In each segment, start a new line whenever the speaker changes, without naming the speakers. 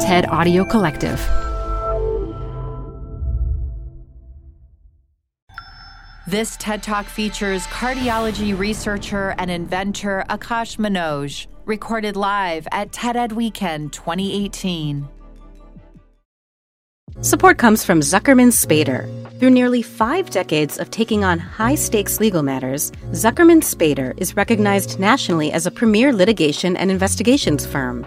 TED Audio Collective.
This TED Talk features cardiology researcher and inventor Akash Manoj, recorded live at TED Ed Weekend 2018.
Support comes from Zuckerman Spader. Through nearly five decades of taking on high stakes legal matters, Zuckerman Spader is recognized nationally as a premier litigation and investigations firm.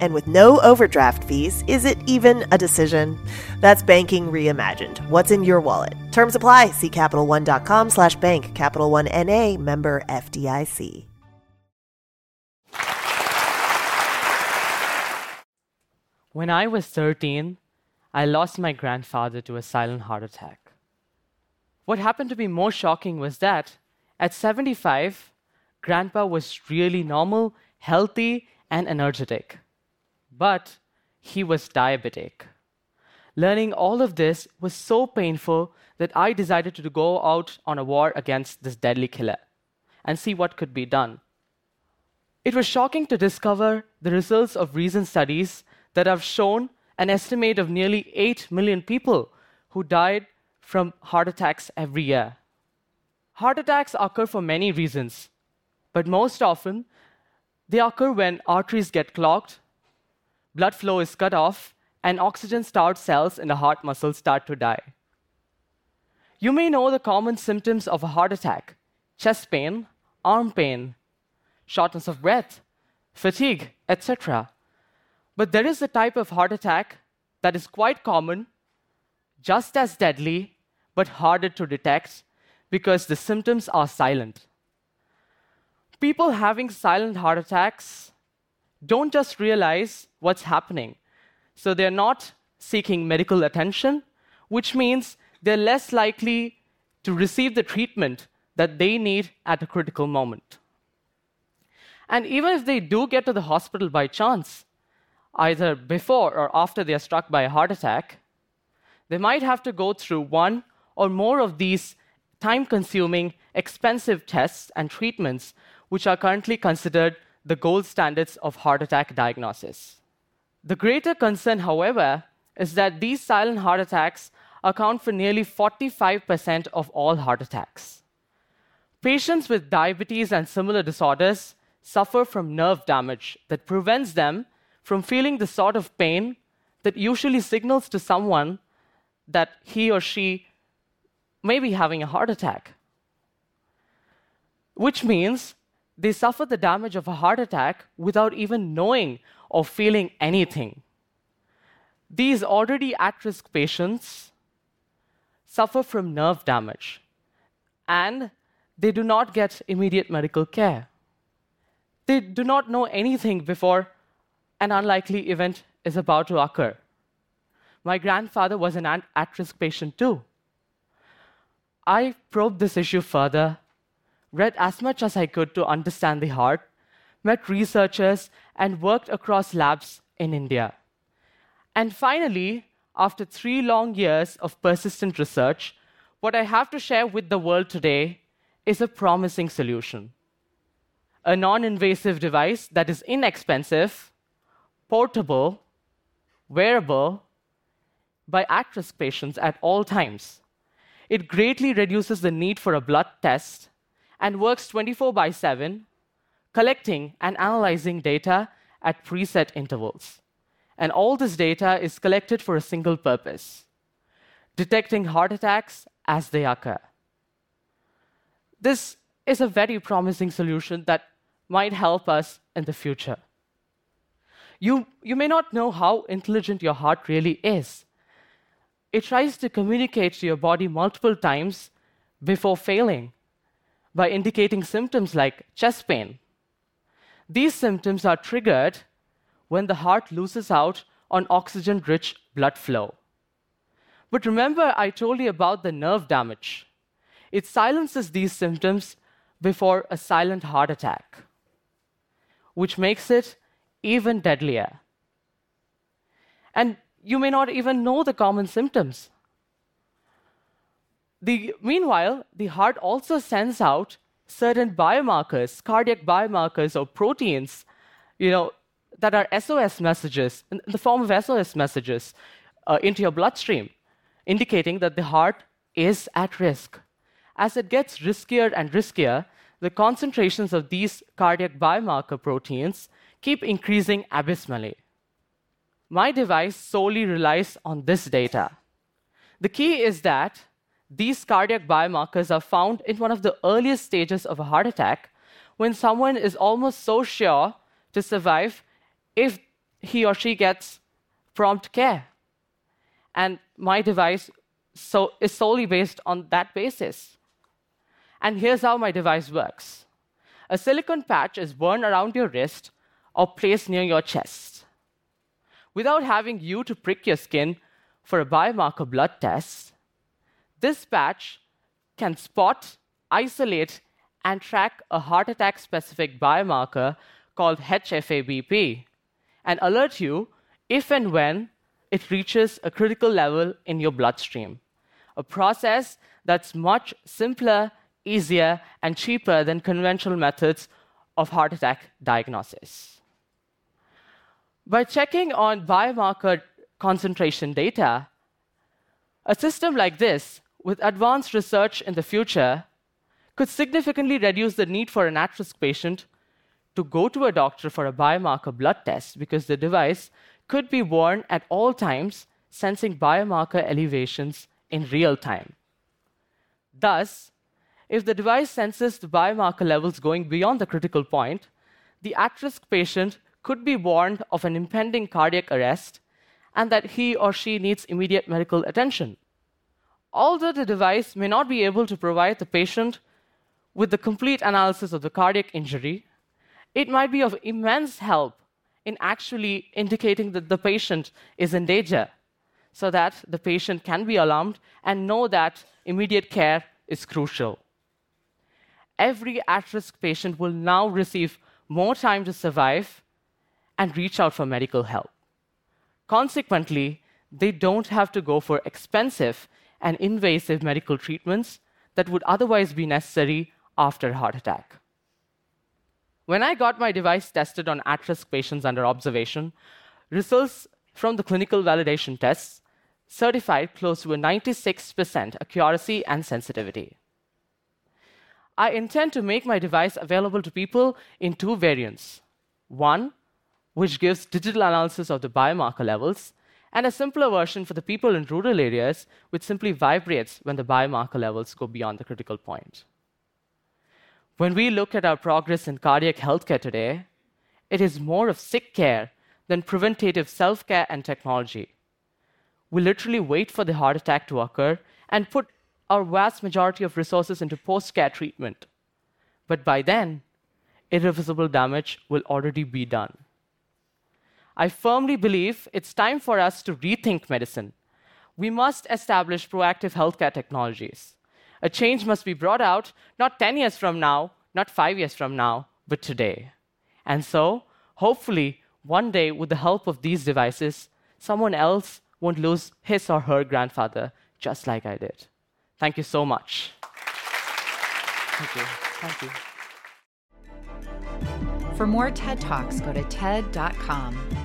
And with no overdraft fees, is it even a decision? That's banking reimagined. What's in your wallet? Terms apply. See CapitalOne.com slash bank. Capital One N.A. member FDIC.
When I was 13, I lost my grandfather to a silent heart attack. What happened to be more shocking was that at 75, Grandpa was really normal, healthy, and energetic but he was diabetic. Learning all of this was so painful that I decided to go out on a war against this deadly killer and see what could be done. It was shocking to discover the results of recent studies that have shown an estimate of nearly 8 million people who died from heart attacks every year. Heart attacks occur for many reasons, but most often they occur when arteries get clogged blood flow is cut off, and oxygen starved cells in the heart muscle start to die. You may know the common symptoms of a heart attack chest pain, arm pain, shortness of breath, fatigue, etc. But there is a type of heart attack that is quite common, just as deadly, but harder to detect because the symptoms are silent. People having silent heart attacks don't just realize what's happening. So they're not seeking medical attention, which means they're less likely to receive the treatment that they need at a critical moment. And even if they do get to the hospital by chance, either before or after they are struck by a heart attack, they might have to go through one or more of these time consuming, expensive tests and treatments, which are currently considered the gold standards of heart attack diagnosis. The greater concern, however, is that these silent heart attacks account for nearly 45% of all heart attacks. Patients with diabetes and similar disorders suffer from nerve damage that prevents them from feeling the sort of pain that usually signals to someone that he or she may be having a heart attack. Which means they suffer the damage of a heart attack without even knowing or feeling anything. These already at risk patients suffer from nerve damage and they do not get immediate medical care. They do not know anything before an unlikely event is about to occur. My grandfather was an at risk patient too. I probed this issue further read as much as I could to understand the heart, met researchers, and worked across labs in India. And finally, after three long years of persistent research, what I have to share with the world today is a promising solution. A non invasive device that is inexpensive, portable, wearable by at risk patients at all times. It greatly reduces the need for a blood test and works 24 by 7, collecting and analyzing data at preset intervals. And all this data is collected for a single purpose detecting heart attacks as they occur. This is a very promising solution that might help us in the future. You, you may not know how intelligent your heart really is. It tries to communicate to your body multiple times before failing by indicating symptoms like chest pain. These symptoms are triggered when the heart loses out on oxygen rich blood flow. But remember, I told you about the nerve damage. It silences these symptoms before a silent heart attack, which makes it even deadlier. And you may not even know the common symptoms. The, meanwhile, the heart also sends out certain biomarkers, cardiac biomarkers or proteins, you know, that are SOS messages, in the form of SOS messages, uh, into your bloodstream, indicating that the heart is at risk. As it gets riskier and riskier, the concentrations of these cardiac biomarker proteins keep increasing abysmally. My device solely relies on this data. The key is that these cardiac biomarkers are found in one of the earliest stages of a heart attack when someone is almost so sure to survive if he or she gets prompt care. And my device so, is solely based on that basis. And here's how my device works a silicone patch is worn around your wrist or placed near your chest. Without having you to prick your skin for a biomarker blood test, this patch can spot, isolate, and track a heart attack specific biomarker called HFABP and alert you if and when it reaches a critical level in your bloodstream. A process that's much simpler, easier, and cheaper than conventional methods of heart attack diagnosis. By checking on biomarker concentration data, a system like this with advanced research in the future, could significantly reduce the need for an at risk patient to go to a doctor for a biomarker blood test because the device could be worn at all times, sensing biomarker elevations in real time. Thus, if the device senses the biomarker levels going beyond the critical point, the at risk patient could be warned of an impending cardiac arrest and that he or she needs immediate medical attention although the device may not be able to provide the patient with the complete analysis of the cardiac injury, it might be of immense help in actually indicating that the patient is in danger so that the patient can be alarmed and know that immediate care is crucial. Every at risk patient will now receive more time to survive and reach out for medical help. Consequently, they don't have to go for expensive and invasive medical treatments that would otherwise be necessary after a heart attack. When I got my device tested on at risk patients under observation, results from the clinical validation tests certified close to a 96% accuracy and sensitivity. I intend to make my device available to people in two variants. One, which gives digital analysis of the biomarker levels, and a simpler version for the people in rural areas, which simply vibrates when the biomarker levels go beyond the critical point. When we look at our progress in cardiac healthcare today, it is more of sick care than preventative self care and technology. We literally wait for the heart attack to occur and put our vast majority of resources into post care treatment. But by then, irreversible damage will already be done. I firmly believe it's time for us to rethink medicine. We must establish proactive healthcare technologies. A change must be brought out not 10 years from now, not five years from now, but today. And so, hopefully, one day, with the help of these devices, someone else won't lose his or her grandfather just like I did. Thank you so much. Thank you. Thank you.
For more TED Talks, go to TED.com.